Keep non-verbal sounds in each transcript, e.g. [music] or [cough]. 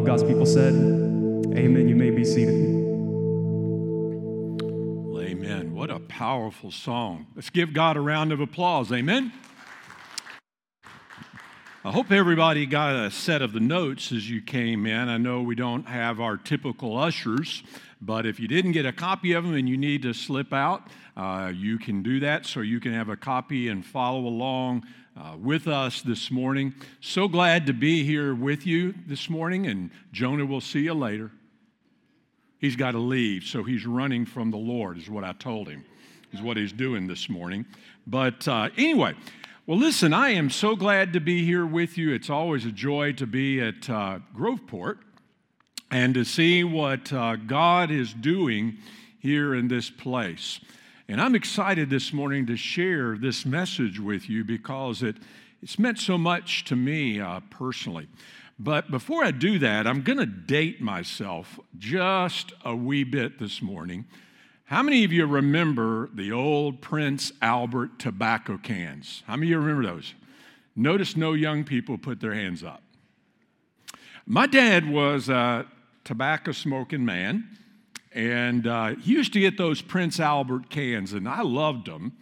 of God's people said, Amen. You may be seated. Amen. What a powerful song. Let's give God a round of applause. Amen. I hope everybody got a set of the notes as you came in. I know we don't have our typical ushers, but if you didn't get a copy of them and you need to slip out, uh, you can do that so you can have a copy and follow along uh, with us this morning. So glad to be here with you this morning, and Jonah will see you later. He's got to leave, so he's running from the Lord, is what I told him, is what he's doing this morning. But uh, anyway, well, listen, I am so glad to be here with you. It's always a joy to be at uh, Groveport and to see what uh, God is doing here in this place. And I'm excited this morning to share this message with you because it, it's meant so much to me uh, personally. But before I do that, I'm going to date myself just a wee bit this morning how many of you remember the old Prince Albert tobacco cans? How many of you remember those? Notice no young people put their hands up. My dad was a tobacco smoking man, and uh, he used to get those Prince Albert cans, and I loved them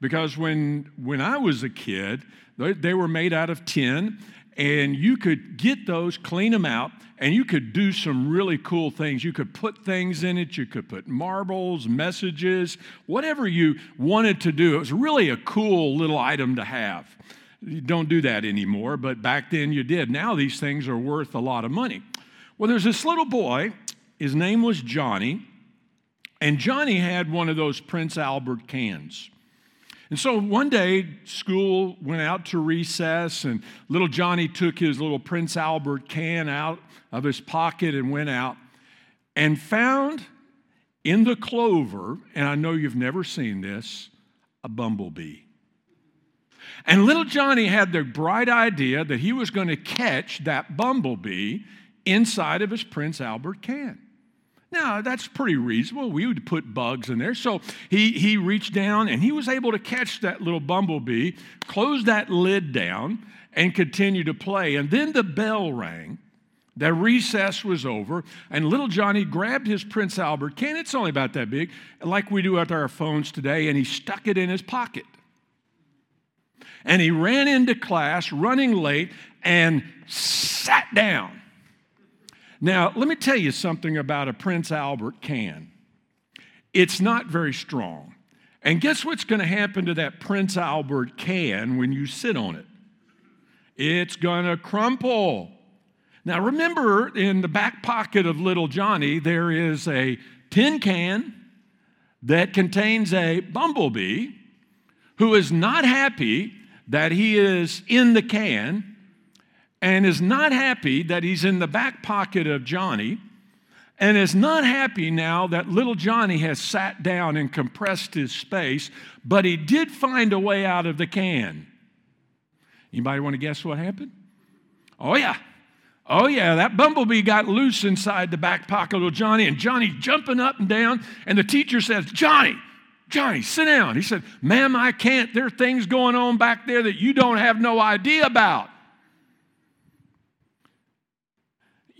because when, when I was a kid, they, they were made out of tin, and you could get those, clean them out, and you could do some really cool things. You could put things in it, you could put marbles, messages, whatever you wanted to do. It was really a cool little item to have. You don't do that anymore, but back then you did. Now these things are worth a lot of money. Well, there's this little boy, his name was Johnny, and Johnny had one of those Prince Albert cans. And so one day, school went out to recess, and little Johnny took his little Prince Albert can out of his pocket and went out and found in the clover, and I know you've never seen this, a bumblebee. And little Johnny had the bright idea that he was going to catch that bumblebee inside of his Prince Albert can. Now, that's pretty reasonable. We would put bugs in there. So he, he reached down and he was able to catch that little bumblebee, close that lid down, and continue to play. And then the bell rang. The recess was over, and little Johnny grabbed his Prince Albert can. It's only about that big, like we do with our phones today, and he stuck it in his pocket. And he ran into class, running late, and sat down. Now, let me tell you something about a Prince Albert can. It's not very strong. And guess what's going to happen to that Prince Albert can when you sit on it? It's going to crumple. Now, remember, in the back pocket of little Johnny, there is a tin can that contains a bumblebee who is not happy that he is in the can and is not happy that he's in the back pocket of Johnny and is not happy now that little Johnny has sat down and compressed his space, but he did find a way out of the can. Anybody want to guess what happened? Oh, yeah. Oh, yeah, that bumblebee got loose inside the back pocket of Johnny, and Johnny jumping up and down, and the teacher says, Johnny, Johnny, sit down. He said, Ma'am, I can't. There are things going on back there that you don't have no idea about.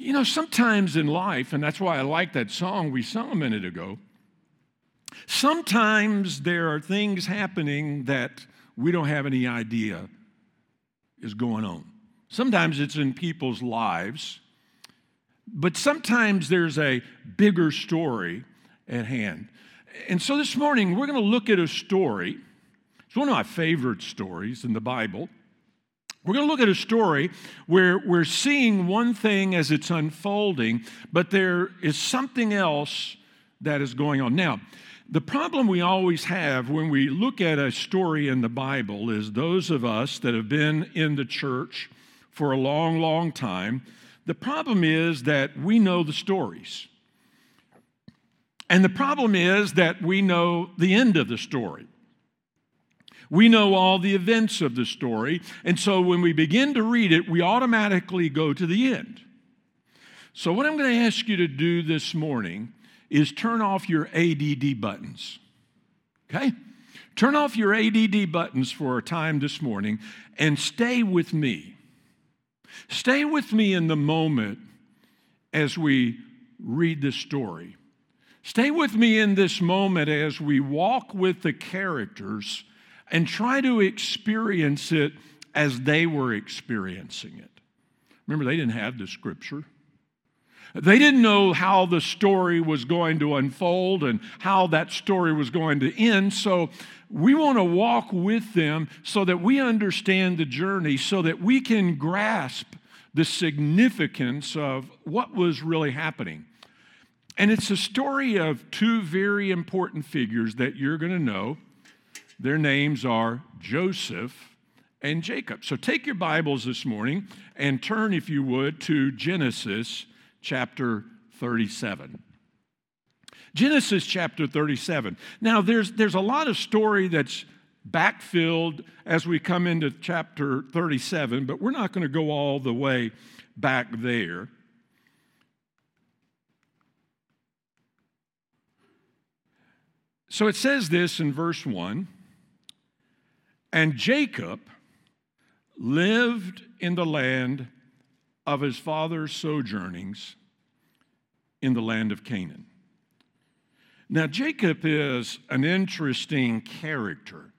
You know, sometimes in life, and that's why I like that song we sung a minute ago, sometimes there are things happening that we don't have any idea is going on. Sometimes it's in people's lives, but sometimes there's a bigger story at hand. And so this morning, we're going to look at a story. It's one of my favorite stories in the Bible. We're going to look at a story where we're seeing one thing as it's unfolding, but there is something else that is going on. Now, the problem we always have when we look at a story in the Bible is those of us that have been in the church for a long, long time, the problem is that we know the stories. And the problem is that we know the end of the story. We know all the events of the story, and so when we begin to read it, we automatically go to the end. So, what I'm going to ask you to do this morning is turn off your ADD buttons. Okay? Turn off your ADD buttons for a time this morning and stay with me. Stay with me in the moment as we read this story. Stay with me in this moment as we walk with the characters and try to experience it as they were experiencing it. Remember, they didn't have the scripture. They didn't know how the story was going to unfold and how that story was going to end. So we want to walk with them so that we understand the journey, so that we can grasp the significance of what was really happening. And it's a story of two very important figures that you're going to know. Their names are Joseph and Jacob. So take your Bibles this morning and turn, if you would, to Genesis chapter 37. Genesis chapter 37. Now, there's, there's a lot of story that's backfilled as we come into chapter 37, but we're not going to go all the way back there. So it says this in verse 1 And Jacob lived in the land of his father's sojournings in the land of Canaan. Now, Jacob is an interesting character.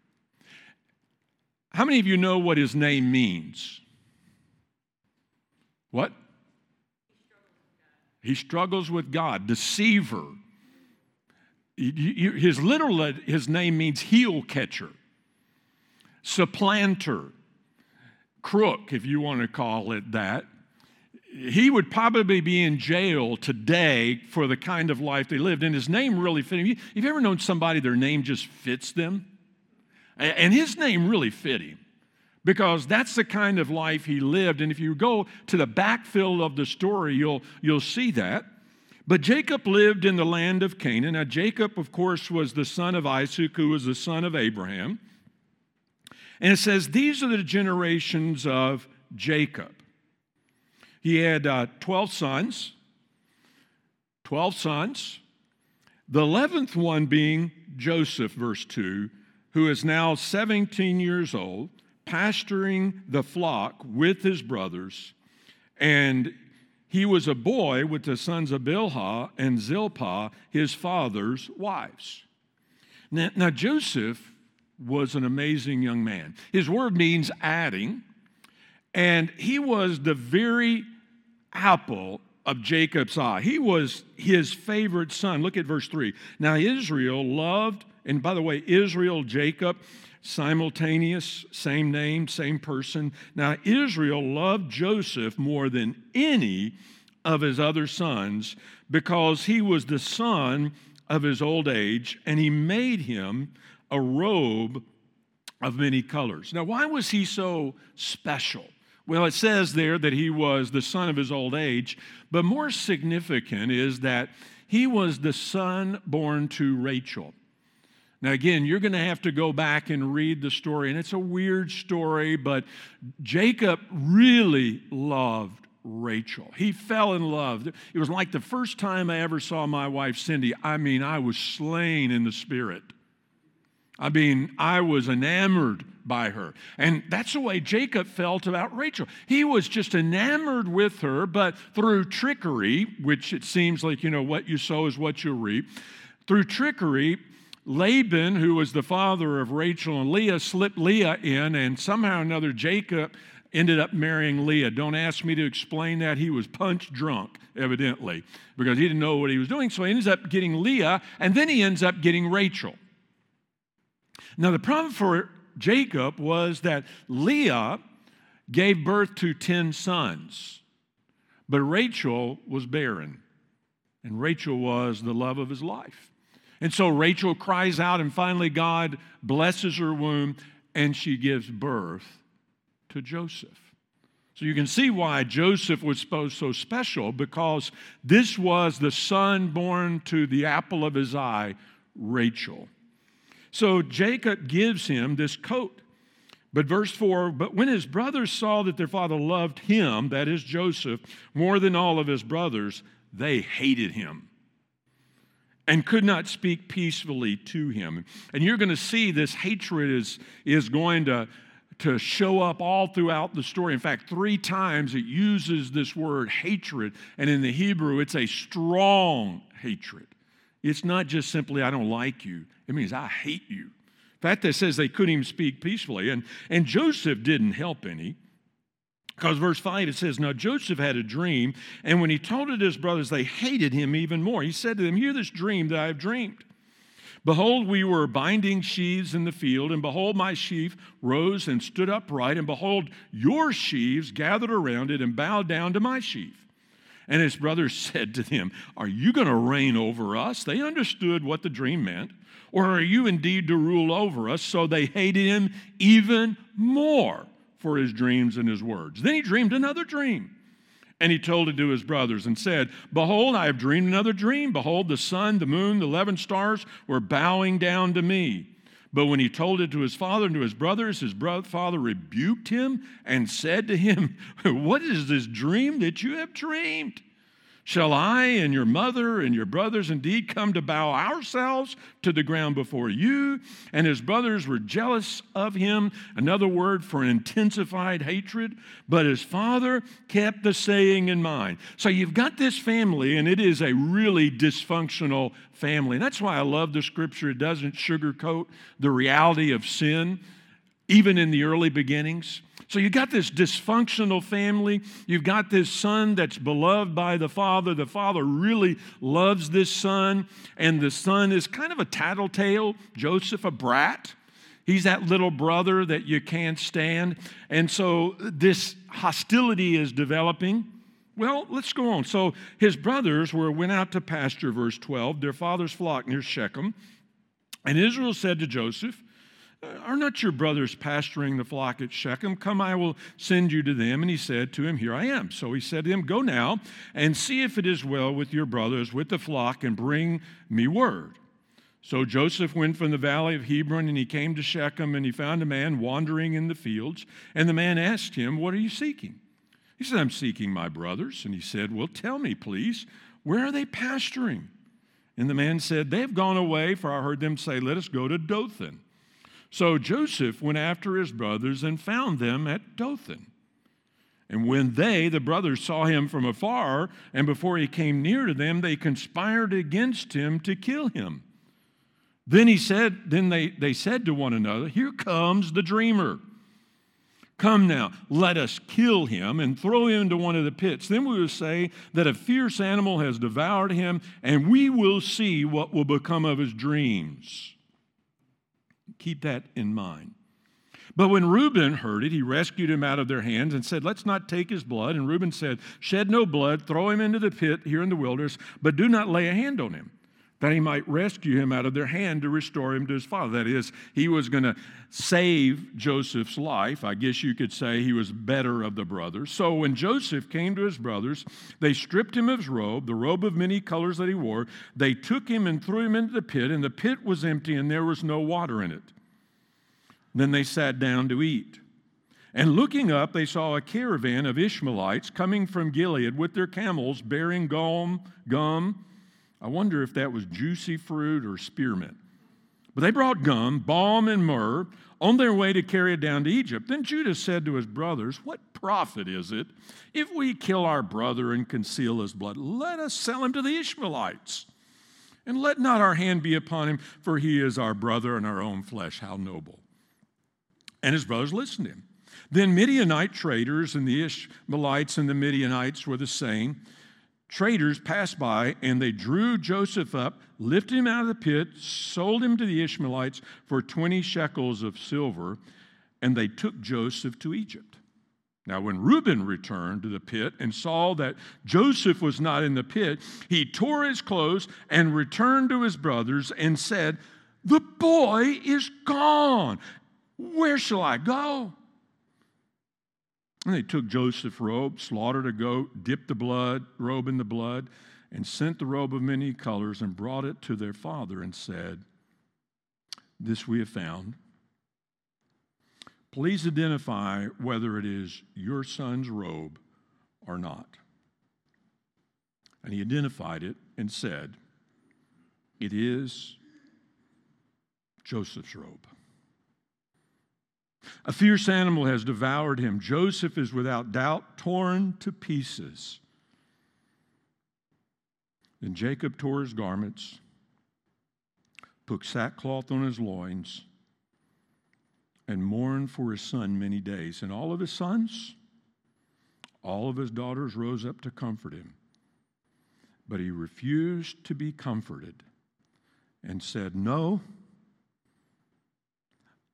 How many of you know what his name means? What? He struggles with God, deceiver. His literal his name means heel catcher, supplanter, crook, if you want to call it that he would probably be in jail today for the kind of life they lived. And his name really fit him. You've ever known somebody, their name just fits them? And his name really fit him because that's the kind of life he lived. And if you go to the backfill of the story, you'll, you'll see that. But Jacob lived in the land of Canaan. Now, Jacob, of course, was the son of Isaac, who was the son of Abraham. And it says, These are the generations of Jacob. He had uh, 12 sons, 12 sons, the 11th one being Joseph, verse 2, who is now 17 years old, pasturing the flock with his brothers. And he was a boy with the sons of Bilhah and Zilpah, his father's wives. Now, now, Joseph was an amazing young man. His word means adding, and he was the very apple of Jacob's eye. He was his favorite son. Look at verse 3. Now, Israel loved, and by the way, Israel, Jacob, simultaneous, same name, same person. Now, Israel loved Joseph more than any of his other sons because he was the son of his old age, and he made him a robe of many colors. Now, why was he so special? Well, it says there that he was the son of his old age, but more significant is that he was the son born to Rachel. Now, again, you're going to have to go back and read the story, and it's a weird story, but Jacob really loved Rachel. He fell in love. It was like the first time I ever saw my wife, Cindy. I mean, I was slain in the spirit. I mean, I was enamored by her. And that's the way Jacob felt about Rachel. He was just enamored with her, but through trickery, which it seems like, you know, what you sow is what you reap, through trickery, Laban, who was the father of Rachel and Leah, slipped Leah in, and somehow or another Jacob ended up marrying Leah. Don't ask me to explain that. He was punch drunk, evidently, because he didn't know what he was doing. So he ends up getting Leah, and then he ends up getting Rachel. Now, the problem for Jacob was that Leah gave birth to 10 sons, but Rachel was barren, and Rachel was the love of his life. And so Rachel cries out, and finally, God blesses her womb, and she gives birth to Joseph. So you can see why Joseph was supposed so special because this was the son born to the apple of his eye, Rachel. So Jacob gives him this coat. But verse 4 But when his brothers saw that their father loved him, that is Joseph, more than all of his brothers, they hated him and could not speak peacefully to him. And you're going to see this hatred is, is going to, to show up all throughout the story. In fact, three times it uses this word hatred, and in the Hebrew, it's a strong hatred. It's not just simply, I don't like you, it means I hate you. In fact, it says they couldn't even speak peacefully, and, and Joseph didn't help any. Because verse 5 it says, Now Joseph had a dream, and when he told it to his brothers, they hated him even more. He said to them, Hear this dream that I have dreamed. Behold, we were binding sheaves in the field, and behold, my sheaf rose and stood upright, and behold, your sheaves gathered around it and bowed down to my sheaf. And his brothers [laughs] said to them, Are you going to reign over us? They understood what the dream meant. Or are you indeed to rule over us? So they hated him even more for his dreams and his words. Then he dreamed another dream. And he told it to his brothers and said, Behold, I have dreamed another dream. Behold, the sun, the moon, the eleven stars were bowing down to me. But when he told it to his father and to his brothers, his father rebuked him and said to him, [laughs] What is this dream that you have dreamed? Shall I and your mother and your brothers indeed come to bow ourselves to the ground before you? And his brothers were jealous of him, another word for intensified hatred. But his father kept the saying in mind. So you've got this family, and it is a really dysfunctional family. And That's why I love the scripture. It doesn't sugarcoat the reality of sin, even in the early beginnings. So you got this dysfunctional family. You've got this son that's beloved by the father. The father really loves this son, and the son is kind of a tattletale, Joseph, a brat. He's that little brother that you can't stand. And so this hostility is developing. Well, let's go on. So his brothers were went out to pasture, verse 12, their father's flock near Shechem. And Israel said to Joseph, Uh, are not your brothers pasturing the flock at Shechem? Come, I will send you to them. And he said to him, Here I am. So he said to him, Go now and see if it is well with your brothers, with the flock, and bring me word. So Joseph went from the valley of Hebron, and he came to Shechem, and he found a man wandering in the fields. And the man asked him, What are you seeking? He said, I'm seeking my brothers. And he said, Well, tell me, please, where are they pasturing? And the man said, They have gone away, for I heard them say, Let us go to Dothan. So Joseph went after his brothers and found them at Dothan. And when they, the brothers, saw him from afar, and before he came near to them, they conspired against him to kill him. Then he said, then they, they said to one another, Here comes the dreamer. Come now, let us kill him and throw him into one of the pits. Then we will say that a fierce animal has devoured him, and we will see what will become of his dreams. Keep that in mind. But when Reuben heard it, he rescued him out of their hands and said, Let's not take his blood. And Reuben said, Shed no blood, throw him into the pit here in the wilderness, but do not lay a hand on him that he might rescue him out of their hand to restore him to his father. That is, he was going to save Joseph's life. I guess you could say he was better of the brothers. So when Joseph came to his brothers, they stripped him of his robe, the robe of many colors that he wore. They took him and threw him into the pit, and the pit was empty and there was no water in it. Then they sat down to eat. And looking up, they saw a caravan of Ishmaelites coming from Gilead with their camels bearing gum, gum I wonder if that was juicy fruit or spearmint. But they brought gum, balm, and myrrh on their way to carry it down to Egypt. Then Judah said to his brothers, What profit is it if we kill our brother and conceal his blood? Let us sell him to the Ishmaelites. And let not our hand be upon him, for he is our brother and our own flesh. How noble. And his brothers listened to him. Then Midianite traders and the Ishmaelites and the Midianites were the same traders passed by and they drew Joseph up, lifted him out of the pit, sold him to the Ishmaelites for 20 shekels of silver, and they took Joseph to Egypt. Now, when Reuben returned to the pit and saw that Joseph was not in the pit, he tore his clothes and returned to his brothers and said, The boy is gone. Where shall I go? And they took Joseph's robe, slaughtered a goat, dipped the blood, robe in the blood, and sent the robe of many colors and brought it to their father and said, This we have found. Please identify whether it is your son's robe or not. And he identified it and said, It is Joseph's robe. A fierce animal has devoured him. Joseph is without doubt torn to pieces. Then Jacob tore his garments, put sackcloth on his loins, and mourned for his son many days. And all of his sons, all of his daughters rose up to comfort him. But he refused to be comforted and said, No,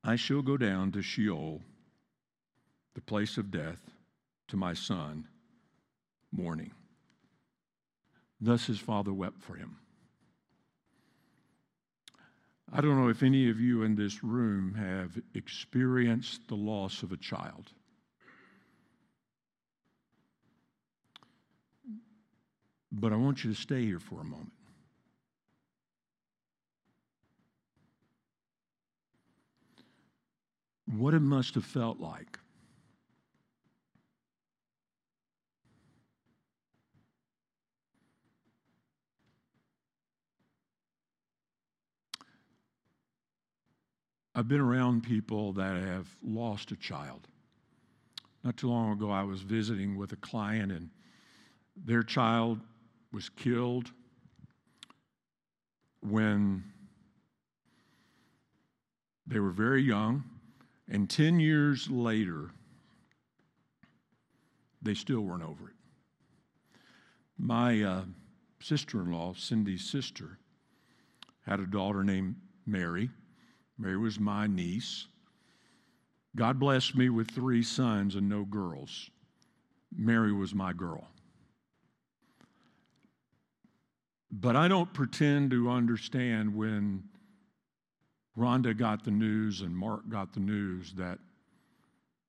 I shall go down to Sheol, the place of death, to my son, mourning. Thus his father wept for him. I don't know if any of you in this room have experienced the loss of a child. But I want you to stay here for a moment. What it must have felt like I've been around people that have lost a child. Not too long ago, I was visiting with a client, and their child was killed when they were very young, and 10 years later, they still weren't over it. My uh, sister in law, Cindy's sister, had a daughter named Mary. Mary was my niece. God blessed me with three sons and no girls. Mary was my girl. But I don't pretend to understand when Rhonda got the news and Mark got the news that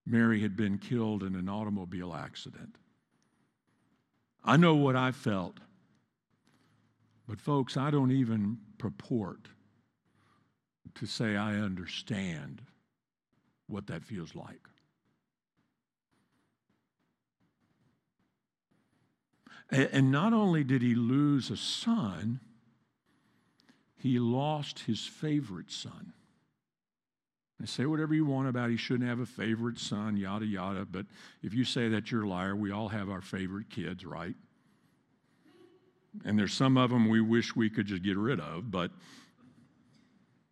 Mary had been killed in an automobile accident. I know what I felt. But, folks, I don't even purport to say I understand what that feels like. And not only did he lose a son, he lost his favorite son. And say whatever you want about he shouldn't have a favorite son, yada, yada. But if you say that, you're a liar. We all have our favorite kids, right? And there's some of them we wish we could just get rid of, but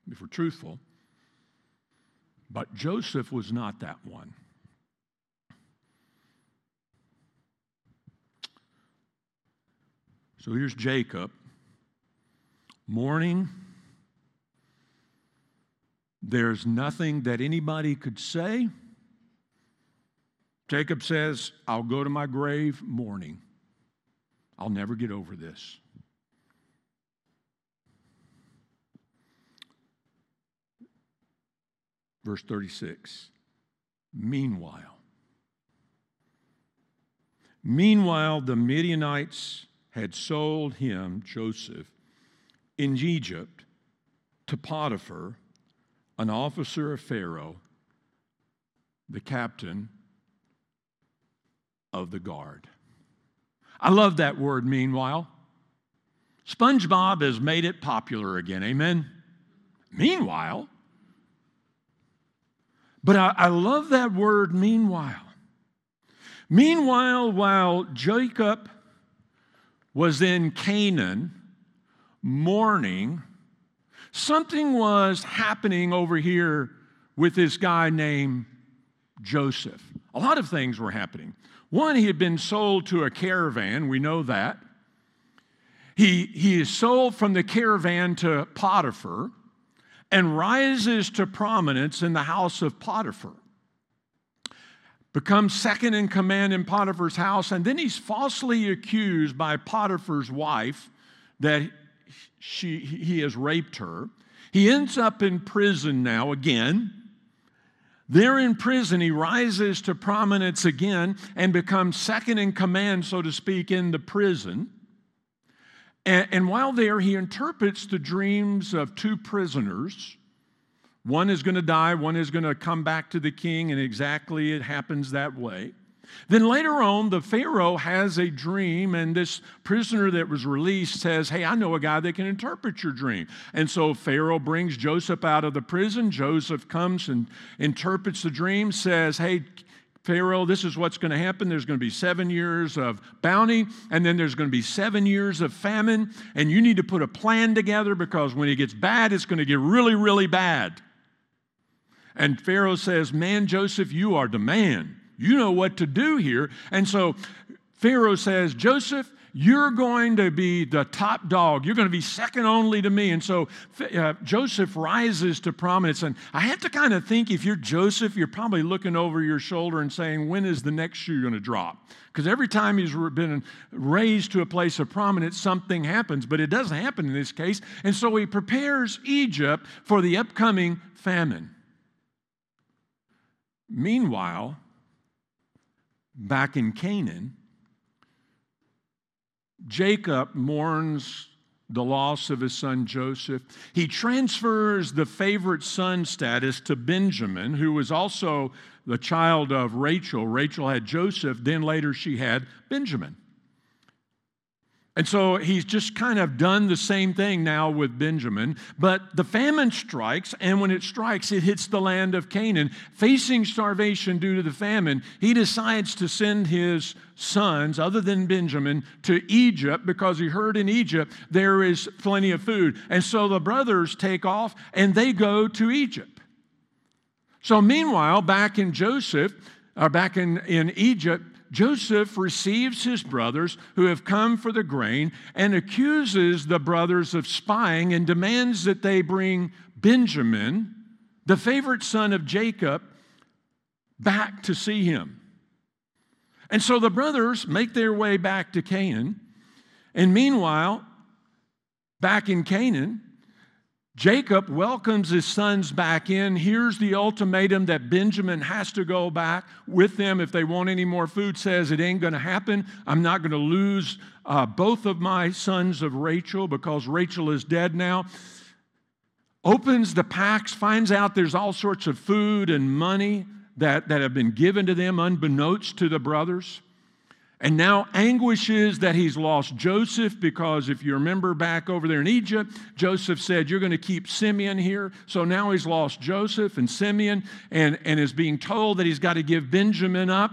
if we're truthful. But Joseph was not that one. So here's Jacob mourning. There's nothing that anybody could say. Jacob says, I'll go to my grave mourning. I'll never get over this. Verse 36. Meanwhile, meanwhile, the Midianites had sold him, Joseph, in Egypt to Potiphar, an officer of Pharaoh, the captain of the guard. I love that word, meanwhile. SpongeBob has made it popular again. Amen? Meanwhile, but I, I love that word, meanwhile. Meanwhile, while Jacob was in Canaan mourning, something was happening over here with this guy named Joseph. A lot of things were happening. One, he had been sold to a caravan, we know that. He, he is sold from the caravan to Potiphar and rises to prominence in the house of Potiphar. Becomes second in command in Potiphar's house, and then he's falsely accused by Potiphar's wife that she, he has raped her. He ends up in prison now again. There in prison, he rises to prominence again and becomes second in command, so to speak, in the prison. And, and while there, he interprets the dreams of two prisoners. One is going to die, one is going to come back to the king, and exactly it happens that way. Then later on, the Pharaoh has a dream, and this prisoner that was released says, Hey, I know a guy that can interpret your dream. And so Pharaoh brings Joseph out of the prison. Joseph comes and interprets the dream, says, Hey, Pharaoh, this is what's going to happen. There's going to be seven years of bounty, and then there's going to be seven years of famine. And you need to put a plan together because when it gets bad, it's going to get really, really bad. And Pharaoh says, Man, Joseph, you are the man. You know what to do here. And so Pharaoh says, Joseph, you're going to be the top dog. You're going to be second only to me. And so uh, Joseph rises to prominence. And I have to kind of think if you're Joseph, you're probably looking over your shoulder and saying, when is the next shoe going to drop? Because every time he's been raised to a place of prominence, something happens. But it doesn't happen in this case. And so he prepares Egypt for the upcoming famine. Meanwhile, back in Canaan, Jacob mourns the loss of his son Joseph. He transfers the favorite son status to Benjamin, who was also the child of Rachel. Rachel had Joseph, then later she had Benjamin. And so he's just kind of done the same thing now with Benjamin. But the famine strikes, and when it strikes, it hits the land of Canaan. Facing starvation due to the famine, he decides to send his sons, other than Benjamin, to Egypt because he heard in Egypt there is plenty of food. And so the brothers take off and they go to Egypt. So meanwhile, back in Joseph, or back in, in Egypt, Joseph receives his brothers who have come for the grain and accuses the brothers of spying and demands that they bring Benjamin, the favorite son of Jacob, back to see him. And so the brothers make their way back to Canaan. And meanwhile, back in Canaan, Jacob welcomes his sons back in. Here's the ultimatum that Benjamin has to go back with them if they want any more food. Says it ain't going to happen. I'm not going to lose uh, both of my sons of Rachel because Rachel is dead now. Opens the packs, finds out there's all sorts of food and money that, that have been given to them unbeknownst to the brothers and now anguishes that he's lost Joseph because if you remember back over there in Egypt, Joseph said, You're going to keep Simeon here. So now he's lost Joseph and Simeon and, and is being told that he's got to give Benjamin up.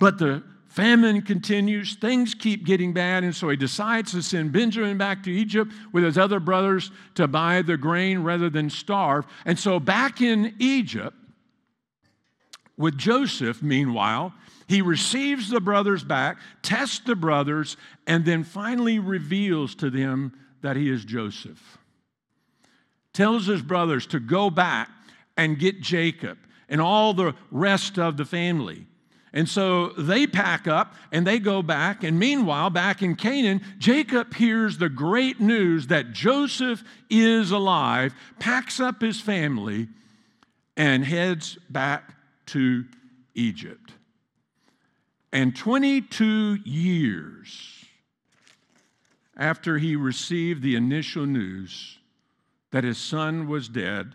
But the famine continues, things keep getting bad, and so he decides to send Benjamin back to Egypt with his other brothers to buy the grain rather than starve. And so back in Egypt, with Joseph, meanwhile, he receives the brothers back, tests the brothers, and then finally reveals to them that he is Joseph. Tells his brothers to go back and get Jacob and all the rest of the family. And so they pack up and they go back. And meanwhile, back in Canaan, Jacob hears the great news that Joseph is alive, packs up his family, and heads back to Egypt. And 22 years after he received the initial news that his son was dead,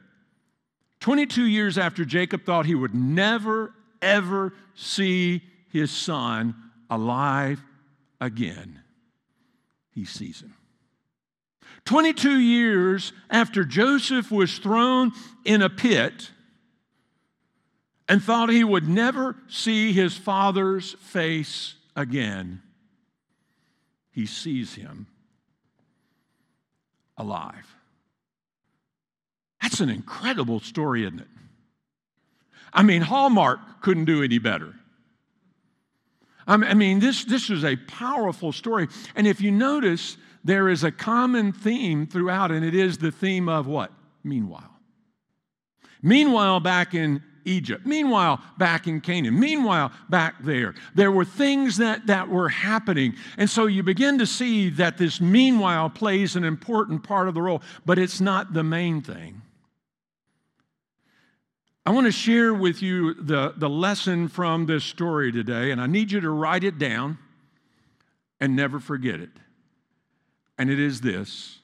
22 years after Jacob thought he would never, ever see his son alive again, he sees him. 22 years after Joseph was thrown in a pit, and thought he would never see his father's face again, he sees him alive. That's an incredible story, isn't it? I mean, Hallmark couldn't do any better. I mean, this, this is a powerful story. And if you notice, there is a common theme throughout, and it is the theme of what? Meanwhile. Meanwhile, back in Egypt. Meanwhile, back in Canaan. Meanwhile, back there. There were things that, that were happening. And so you begin to see that this meanwhile plays an important part of the role, but it's not the main thing. I want to share with you the, the lesson from this story today, and I need you to write it down and never forget it. And it is this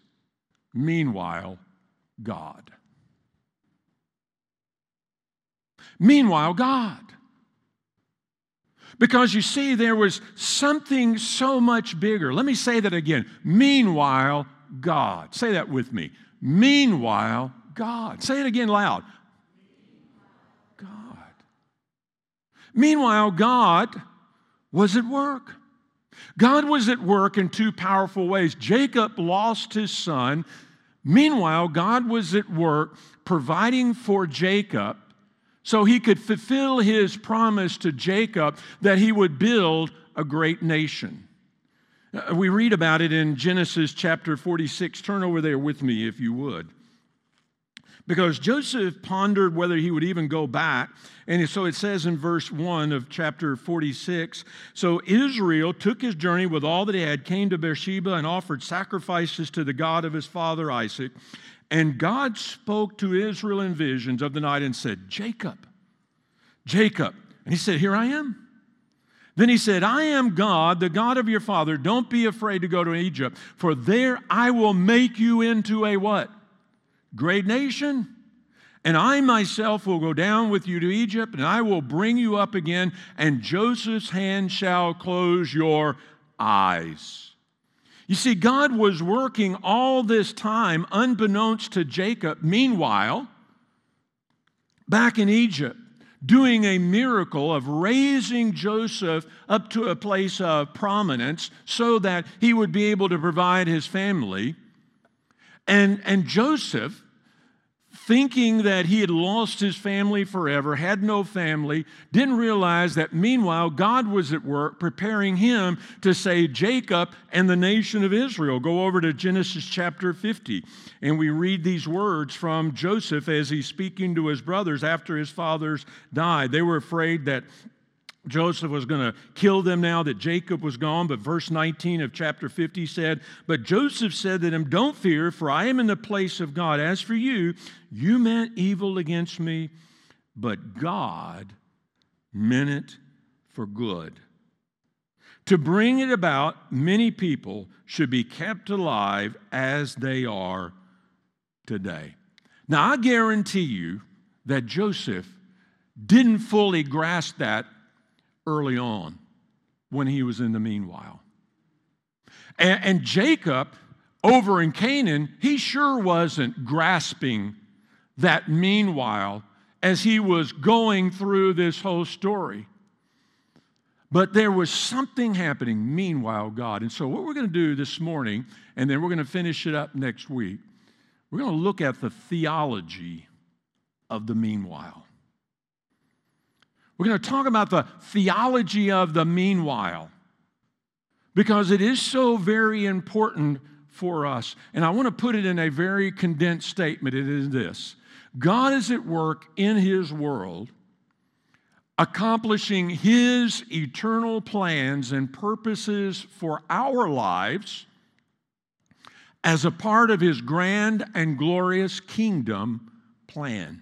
Meanwhile, God. Meanwhile, God. Because you see, there was something so much bigger. Let me say that again. Meanwhile, God. Say that with me. Meanwhile, God. Say it again loud. God. Meanwhile, God was at work. God was at work in two powerful ways. Jacob lost his son. Meanwhile, God was at work providing for Jacob so he could fulfill his promise to Jacob that he would build a great nation. Uh, we read about it in Genesis chapter 46. Turn over there with me if you would. Because Joseph pondered whether he would even go back. And so it says in verse 1 of chapter 46 So Israel took his journey with all that he had, came to Beersheba, and offered sacrifices to the God of his father Isaac. And God spoke to Israel in visions of the night and said, Jacob, Jacob. And he said, Here I am. Then he said, I am God, the God of your father. Don't be afraid to go to Egypt, for there I will make you into a what? Great nation. And I myself will go down with you to Egypt, and I will bring you up again, and Joseph's hand shall close your eyes. You see, God was working all this time unbeknownst to Jacob. Meanwhile, back in Egypt, doing a miracle of raising Joseph up to a place of prominence so that he would be able to provide his family. And, and Joseph thinking that he had lost his family forever, had no family, didn't realize that meanwhile God was at work preparing him to save Jacob and the nation of Israel. Go over to Genesis chapter 50, and we read these words from Joseph as he's speaking to his brothers after his fathers died. They were afraid that Joseph was going to kill them now that Jacob was gone. But verse 19 of chapter 50 said, But Joseph said to them, Don't fear, for I am in the place of God. As for you, you meant evil against me, but God meant it for good. To bring it about, many people should be kept alive as they are today. Now, I guarantee you that Joseph didn't fully grasp that early on when he was in the meanwhile. And, and Jacob over in Canaan, he sure wasn't grasping that meanwhile as he was going through this whole story. But there was something happening meanwhile, God. And so, what we're going to do this morning, and then we're going to finish it up next week, we're going to look at the theology of the meanwhile. We're going to talk about the theology of the meanwhile because it is so very important for us. And I want to put it in a very condensed statement. It is this God is at work in His world, accomplishing His eternal plans and purposes for our lives as a part of His grand and glorious kingdom plan.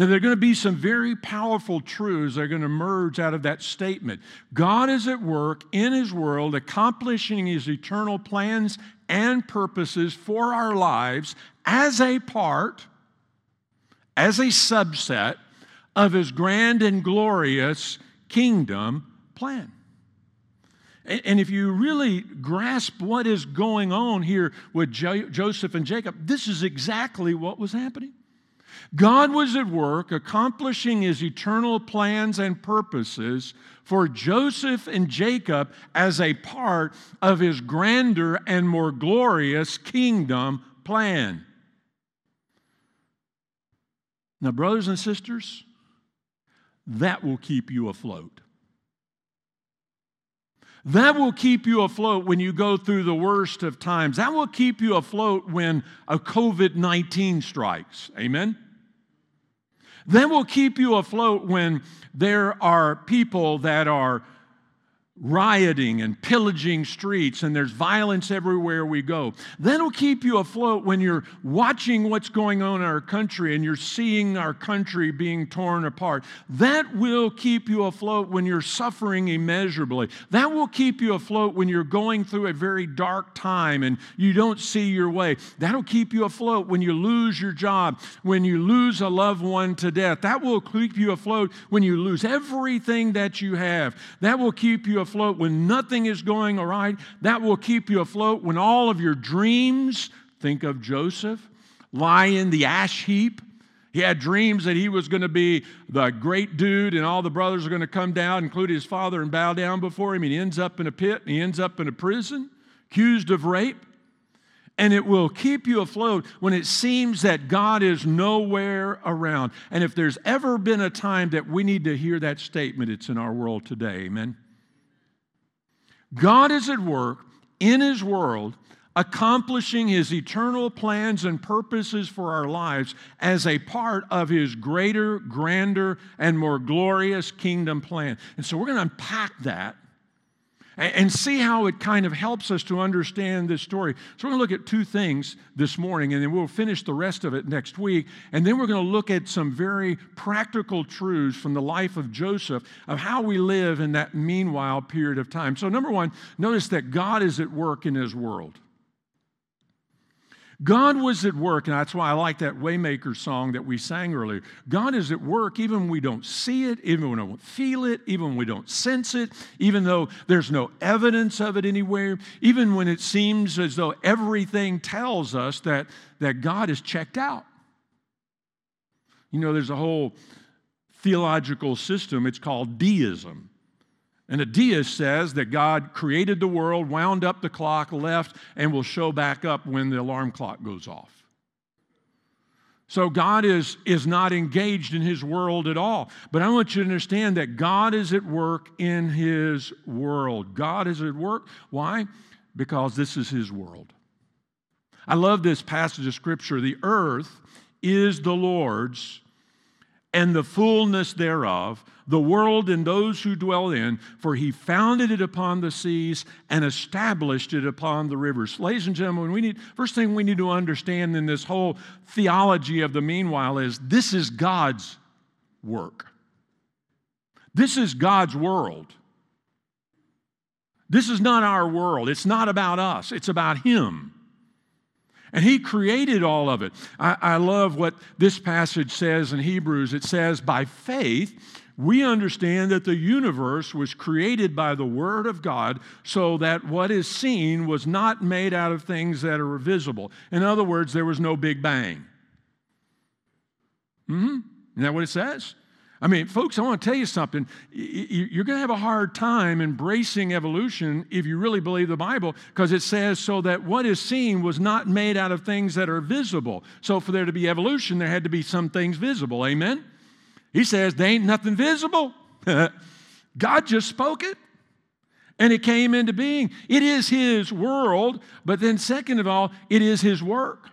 Now, there are going to be some very powerful truths that are going to emerge out of that statement. God is at work in His world, accomplishing His eternal plans and purposes for our lives as a part, as a subset of His grand and glorious kingdom plan. And if you really grasp what is going on here with Joseph and Jacob, this is exactly what was happening. God was at work accomplishing his eternal plans and purposes for Joseph and Jacob as a part of his grander and more glorious kingdom plan. Now, brothers and sisters, that will keep you afloat. That will keep you afloat when you go through the worst of times. That will keep you afloat when a COVID 19 strikes. Amen? That will keep you afloat when there are people that are rioting and pillaging streets and there's violence everywhere we go. That'll keep you afloat when you're watching what's going on in our country and you're seeing our country being torn apart. That will keep you afloat when you're suffering immeasurably. That will keep you afloat when you're going through a very dark time and you don't see your way. That'll keep you afloat when you lose your job, when you lose a loved one to death. That will keep you afloat when you lose everything that you have. That will keep you afloat afloat when nothing is going all right. That will keep you afloat when all of your dreams, think of Joseph, lie in the ash heap. He had dreams that he was going to be the great dude and all the brothers are going to come down, including his father, and bow down before him. He ends up in a pit and he ends up in a prison, accused of rape. And it will keep you afloat when it seems that God is nowhere around. And if there's ever been a time that we need to hear that statement, it's in our world today. Amen. God is at work in His world, accomplishing His eternal plans and purposes for our lives as a part of His greater, grander, and more glorious kingdom plan. And so we're going to unpack that and see how it kind of helps us to understand this story. So, we're going to look at two things this morning, and then we'll finish the rest of it next week. And then we're going to look at some very practical truths from the life of Joseph of how we live in that meanwhile period of time. So, number one, notice that God is at work in his world. God was at work, and that's why I like that Waymaker song that we sang earlier. God is at work even when we don't see it, even when we don't feel it, even when we don't sense it, even though there's no evidence of it anywhere, even when it seems as though everything tells us that, that God is checked out. You know, there's a whole theological system, it's called deism. And a deist says that God created the world, wound up the clock, left, and will show back up when the alarm clock goes off. So God is, is not engaged in his world at all. But I want you to understand that God is at work in his world. God is at work. Why? Because this is his world. I love this passage of scripture. The earth is the Lord's and the fullness thereof, the world and those who dwell in, for he founded it upon the seas and established it upon the rivers. Ladies and gentlemen, we need first thing we need to understand in this whole theology of the meanwhile is this is God's work. This is God's world. This is not our world. It's not about us. It's about him. And he created all of it. I, I, love what this passage says in Hebrews. It says, By faith, we understand that the universe was created by the Word of God, so that what is seen was not made out of things that are visible. In other words, there was no Big Bang. Mm-hmm. Isn't that what it says? I mean, folks, I want to tell you something. You're going to have a hard time embracing evolution if you really believe the Bible, because it says, so that what is seen was not made out of things that are visible. So, for there to be evolution, there had to be some things visible. Amen? He says, there ain't nothing visible. [laughs] God just spoke it and it came into being. It is His world, but then, second of all, it is His work.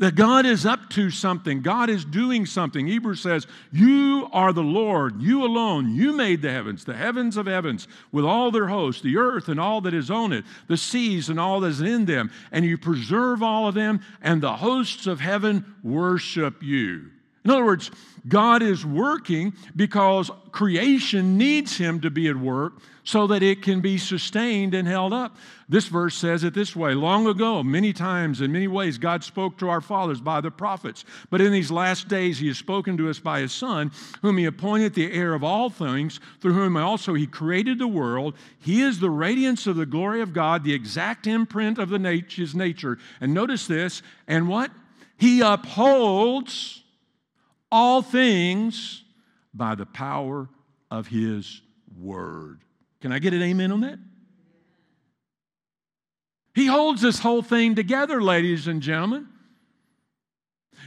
That God is up to something. God is doing something. Hebrews says, You are the Lord, you alone. You made the heavens, the heavens of heavens, with all their hosts, the earth and all that is on it, the seas and all that is in them. And you preserve all of them, and the hosts of heaven worship you. In other words, God is working because creation needs Him to be at work so that it can be sustained and held up. This verse says it this way Long ago, many times, in many ways, God spoke to our fathers by the prophets. But in these last days, He has spoken to us by His Son, whom He appointed the heir of all things, through whom also He created the world. He is the radiance of the glory of God, the exact imprint of the nat- His nature. And notice this, and what? He upholds all things by the power of his word. Can I get an amen on that? He holds this whole thing together, ladies and gentlemen.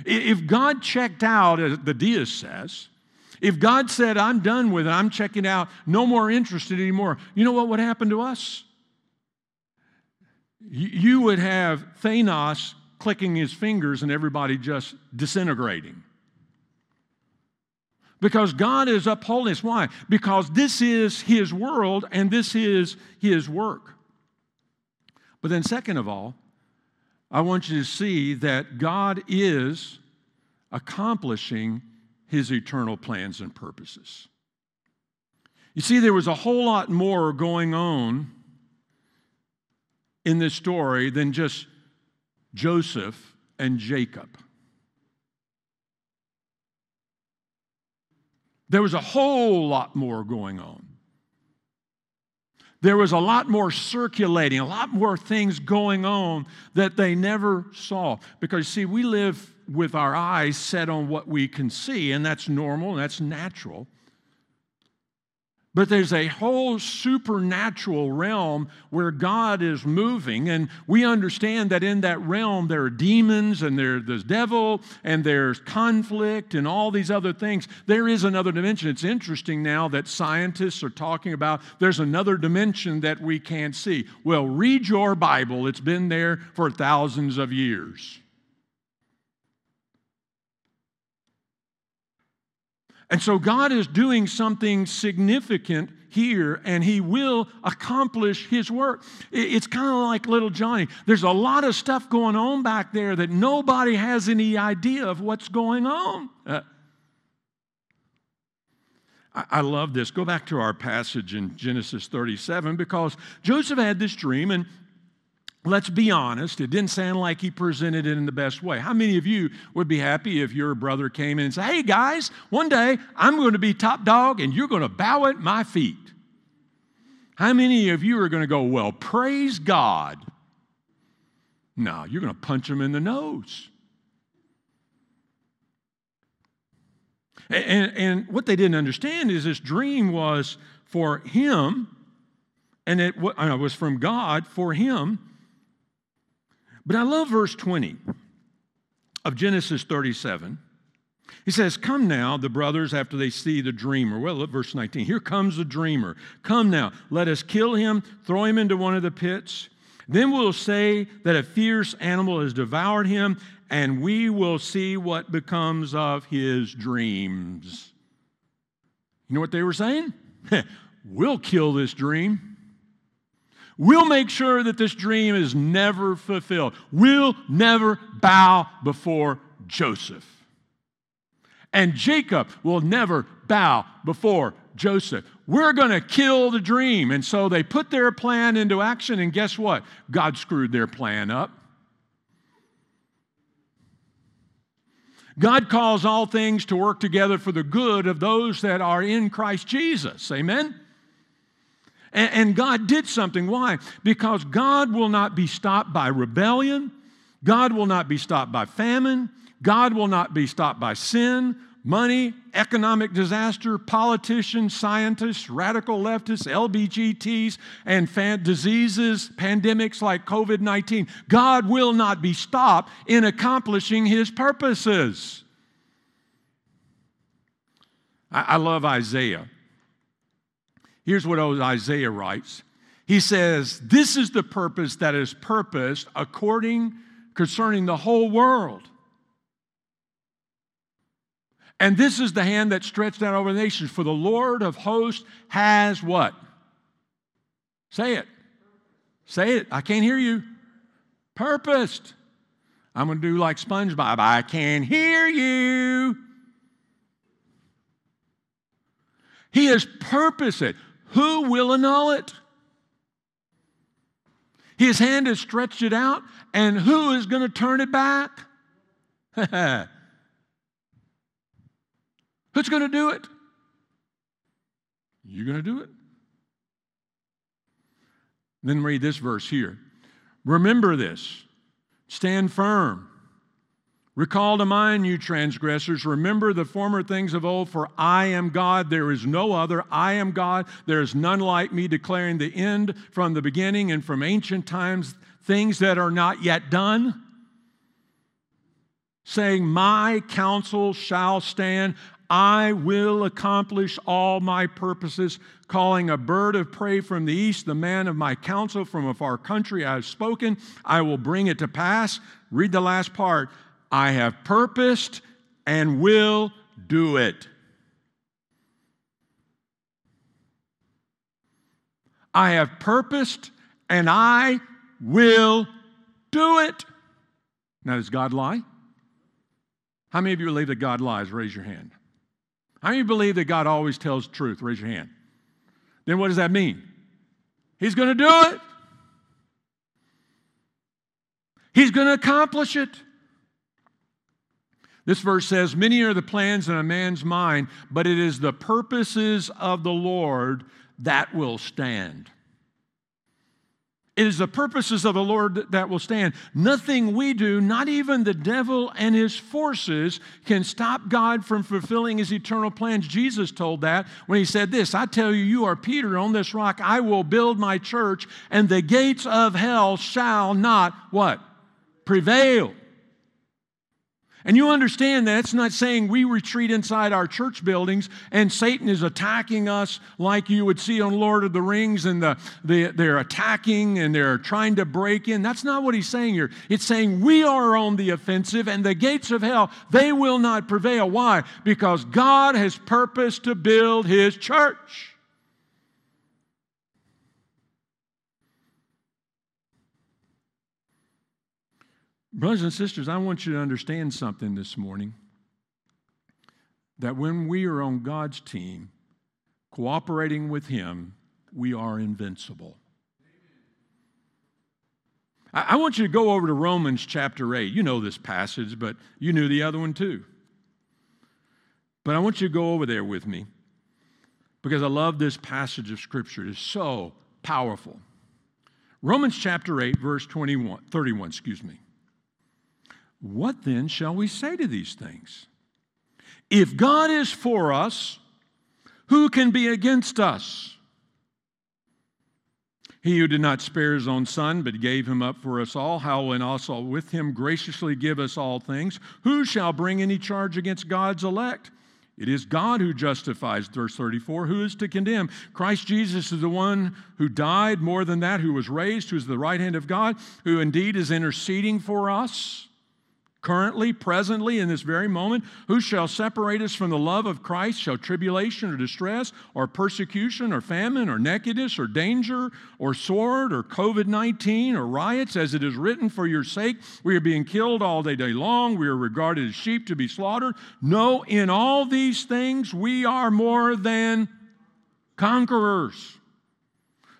If God checked out, as the deist says, if God said, I'm done with it, I'm checking out, no more interested anymore, you know what would happen to us? You would have Thanos clicking his fingers and everybody just disintegrating. Because God is upholding. Why? Because this is His world and this is His work. But then, second of all, I want you to see that God is accomplishing His eternal plans and purposes. You see, there was a whole lot more going on in this story than just Joseph and Jacob. There was a whole lot more going on. There was a lot more circulating, a lot more things going on that they never saw. Because, see, we live with our eyes set on what we can see, and that's normal and that's natural. But there's a whole supernatural realm where God is moving, and we understand that in that realm there are demons and there's the devil and there's conflict and all these other things. There is another dimension. It's interesting now that scientists are talking about there's another dimension that we can't see. Well, read your Bible, it's been there for thousands of years. And so God is doing something significant here, and He will accomplish His work. It's kind of like little Johnny. There's a lot of stuff going on back there that nobody has any idea of what's going on. Uh, I love this. Go back to our passage in Genesis 37 because Joseph had this dream, and let's be honest, it didn't sound like he presented it in the best way. How many of you would be happy if your brother came in and said, Hey guys, one day I'm going to be top dog and you're going to bow at my feet? How many of you are going to go, Well, praise God? No, you're going to punch him in the nose. And, and what they didn't understand is this dream was for him, and it was from God for him but I love verse 20 of Genesis 37. He says, Come now, the brothers, after they see the dreamer. Well, look, verse 19. Here comes the dreamer. Come now, let us kill him, throw him into one of the pits. Then we'll say that a fierce animal has devoured him, and we will see what becomes of his dreams. You know what they were saying? [laughs] we'll kill this dream. We'll make sure that this dream is never fulfilled. We'll never bow before Joseph. And Jacob will never bow before Joseph. We're going to kill the dream. And so they put their plan into action, and guess what? God screwed their plan up. God calls all things to work together for the good of those that are in Christ Jesus. Amen? And, and God did something. Why? Because God will not be stopped by rebellion, God will not be stopped by famine, God will not be stopped by sin, money, economic disaster, politicians, scientists, radical leftists, LBGTs, and fan- diseases, pandemics like COVID 19. God will not be stopped in accomplishing his purposes. I, I love Isaiah. Here's what Isaiah writes. He says, This is the purpose that is purposed according concerning the whole world. And this is the hand that stretched out over the nations. For the Lord of hosts has what? Say it. Say it. I can't hear you. Purposed. I'm going to do like SpongeBob. I can't hear you. He has purposed it. Who will annul it? His hand has stretched it out, and who is going to turn it back? [laughs] Who's going to do it? You're going to do it. Then read this verse here. Remember this, stand firm. Recall to mind, you transgressors, remember the former things of old, for I am God, there is no other. I am God, there is none like me, declaring the end from the beginning and from ancient times, things that are not yet done. Saying, My counsel shall stand, I will accomplish all my purposes, calling a bird of prey from the east, the man of my counsel from a far country. I have spoken, I will bring it to pass. Read the last part. I have purposed and will do it. I have purposed and I will do it. Now, does God lie? How many of you believe that God lies? Raise your hand. How many believe that God always tells truth? Raise your hand. Then what does that mean? He's going to do it. He's going to accomplish it. This verse says, Many are the plans in a man's mind, but it is the purposes of the Lord that will stand. It is the purposes of the Lord that will stand. Nothing we do, not even the devil and his forces, can stop God from fulfilling his eternal plans. Jesus told that when he said this I tell you, you are Peter, on this rock I will build my church, and the gates of hell shall not what? Prevail. And you understand that it's not saying we retreat inside our church buildings and Satan is attacking us like you would see on Lord of the Rings and the, the, they're attacking and they're trying to break in. That's not what he's saying here. It's saying we are on the offensive and the gates of hell, they will not prevail. Why? Because God has purposed to build his church. Brothers and sisters, I want you to understand something this morning that when we are on God's team, cooperating with Him, we are invincible. I, want you to go over to Romans chapter 8. You know this passage, but you knew the other one too. But I want you to go over there with me because I love this passage of Scripture. It's so powerful. Romans chapter 8, verse 21, 31, excuse me. What then shall we say to these things? If God is for us, who can be against us? He who did not spare his own son, but gave him up for us all, how will also with him graciously give us all things? Who shall bring any charge against God's elect? It is God who justifies, verse 34. Who is to condemn? Christ Jesus is the one who died, more than that, who was raised, who is the right hand of God, who indeed is interceding for us currently, presently, in this very moment? Who shall separate us from the love of Christ? Shall tribulation or distress or persecution or famine or nakedness or danger or sword or COVID 19 or riots? As it is written, For your sake we are being killed all day, day long. We are regarded as sheep to be slaughtered. No, in all these things we are more than conquerors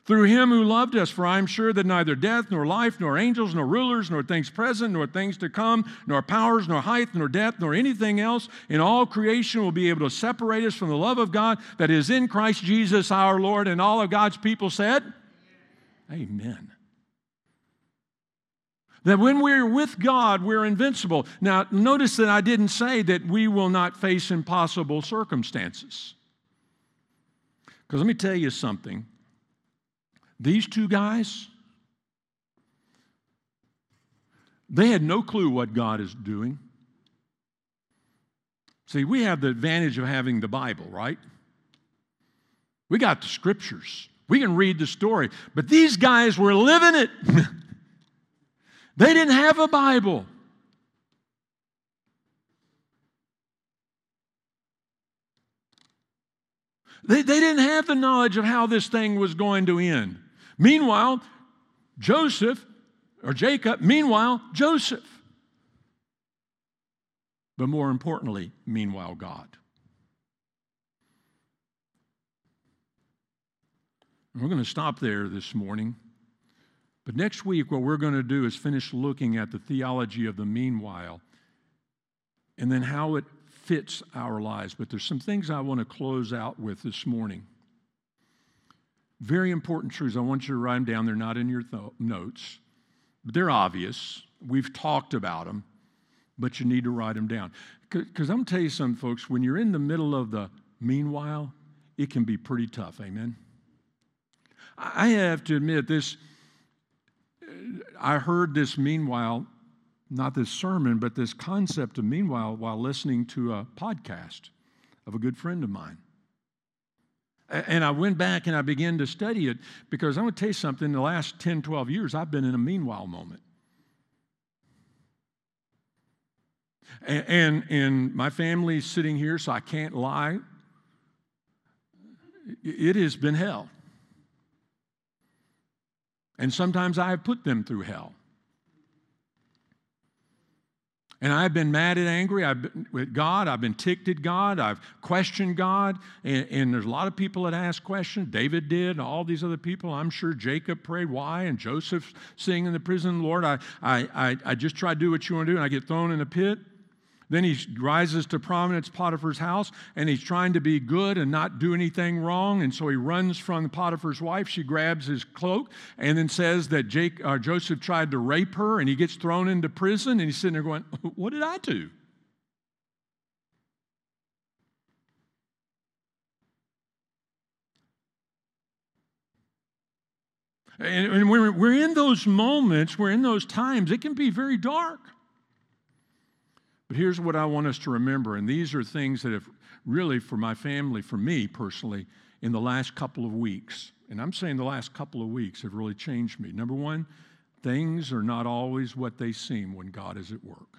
through him who loved us. For I am sure that neither death, nor life, nor angels, nor rulers, nor things present, nor things to come, nor powers, nor height, nor depth, nor anything else in all creation will be able to separate us from the love of God that is in Christ Jesus our Lord. And all of God's people said, Amen. That when we're with God, we're invincible. Now, notice that I didn't say that we will not face impossible circumstances. Because let me tell you something these two guys, they had no clue what God is doing. See, we have the advantage of having the Bible, right? We got the scriptures. We can read the story. But these guys were living it. [laughs] they didn't have a Bible. They, they didn't have the knowledge of how this thing was going to end. Meanwhile, Joseph, or Jacob, meanwhile, Joseph. But more importantly, meanwhile, God. we're going to stop there this morning. But next week, what we're going to do is finish looking at the theology of the meanwhile and then how it fits our lives. But there's some things I want to close out with this morning. Very important truths. I want you to write them down. They're not in your th- notes, but they're obvious. We've talked about them, but you need to write them down. Because I'm going to tell you something, folks, when you're in the middle of the meanwhile, it can be pretty tough. Amen? I have to admit, this, I heard this meanwhile, not this sermon, but this concept of meanwhile while listening to a podcast of a good friend of mine. And I went back and I began to study it because I'm going to tell you something. In the last 10, 12 years, I've been in a meanwhile moment. And, and, my family's sitting here, so I can't lie. It has been hell. And sometimes I have put them through hell. And I've been mad and angry I've been, with God. I've been ticked at God. I've questioned God. And, and, there's a lot of people that ask questions. David did, and all these other people. I'm sure Jacob prayed, why? And Joseph singing in the prison, Lord, I, I, I, I just try to do what you want to do, and I get thrown in a pit. Then he rises to prominence Potiphar's house and he's trying to be good and not do anything wrong. And so he runs from Potiphar's wife. She grabs his cloak and then says that Jake, uh, Joseph tried to rape her and he gets thrown into prison. And he's sitting there going, [laughs] What did I do? And, we're, we're in those moments, we're in those times, it can be very dark. But here's what I want us to remember, and these are things that have really, for my family, for me personally, in the last couple of weeks, and I'm saying the last couple of weeks have really changed me. Number one, things are not always what they seem when God is at work.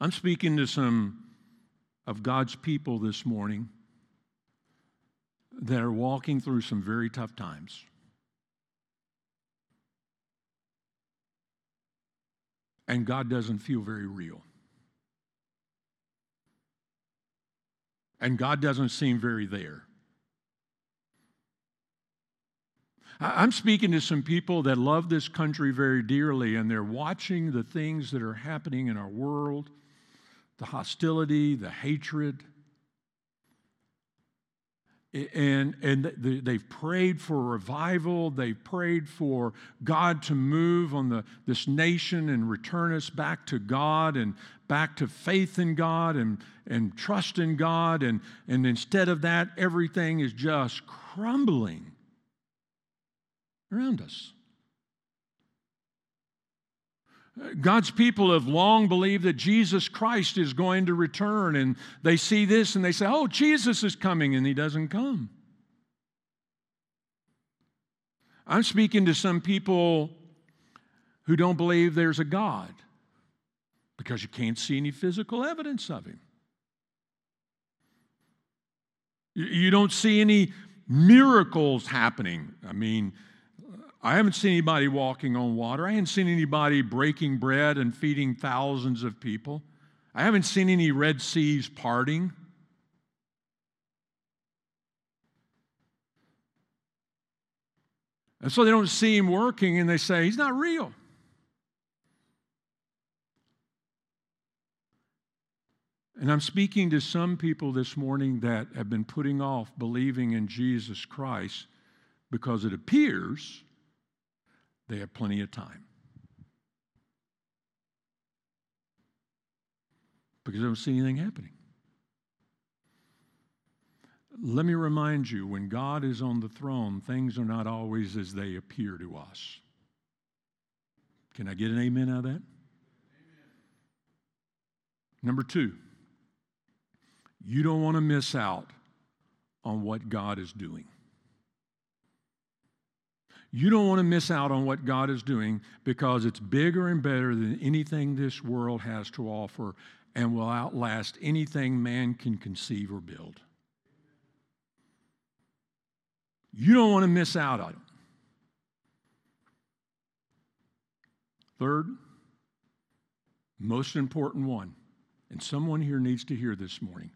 I'm speaking to some of God's people this morning that are walking through some very tough times. And God doesn't feel very real. And God doesn't seem very there. I'm speaking to some people that love this country very dearly, and they're watching the things that are happening in our world the hostility, the hatred, and, and they've prayed for revival. They've prayed for God to move on the, this nation and return us back to God and back to faith in God and, and trust in God. And, and instead of that, everything is just crumbling around us. God's people have long believed that Jesus Christ is going to return, and they see this and they say, Oh, Jesus is coming, and he doesn't come. I'm speaking to some people who don't believe there's a God because you can't see any physical evidence of him. You don't see any miracles happening. I mean, I haven't seen anybody walking on water. I haven't seen anybody breaking bread and feeding thousands of people. I haven't seen any Red Seas parting. And so they don't see him working and they say, He's not real. And I'm speaking to some people this morning that have been putting off believing in Jesus Christ because it appears they have plenty of time. Because I don't see anything happening. Let me remind you when God is on the throne, things are not always as they appear to us. Can I get an amen out of that? Amen. Number two, you don't want to miss out on what God is doing. You don't want to miss out on what God is doing because it's bigger and better than anything this world has to offer and will outlast anything man can conceive or build. You don't want to miss out on it. Third, most important one, and someone here needs to hear this morning.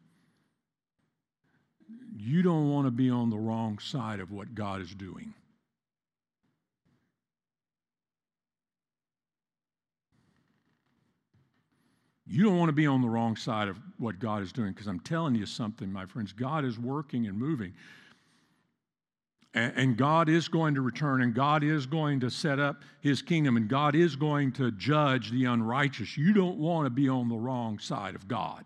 You don't want to be on the wrong side of what God is doing. You don't want to be on the wrong side of what God is doing because I'm telling you something, my friends. God is working and moving. And, God is going to return, and God is going to set up his kingdom, and God is going to judge the unrighteous. You don't want to be on the wrong side of God.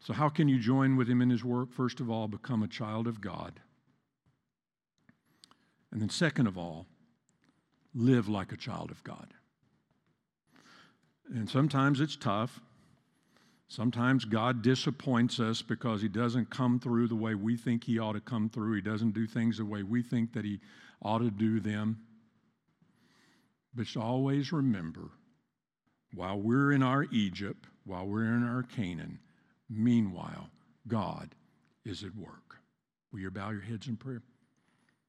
So, how can you join with him in his work? First of all, become a child of God. And then, second of all, live like a child of God. And sometimes it's tough. Sometimes God disappoints us because He doesn't come through the way we think He ought to come through. He doesn't do things the way we think that He ought to do them. But always remember while we're in our Egypt, while we're in our Canaan, meanwhile, God is at work. Will you bow your heads in prayer?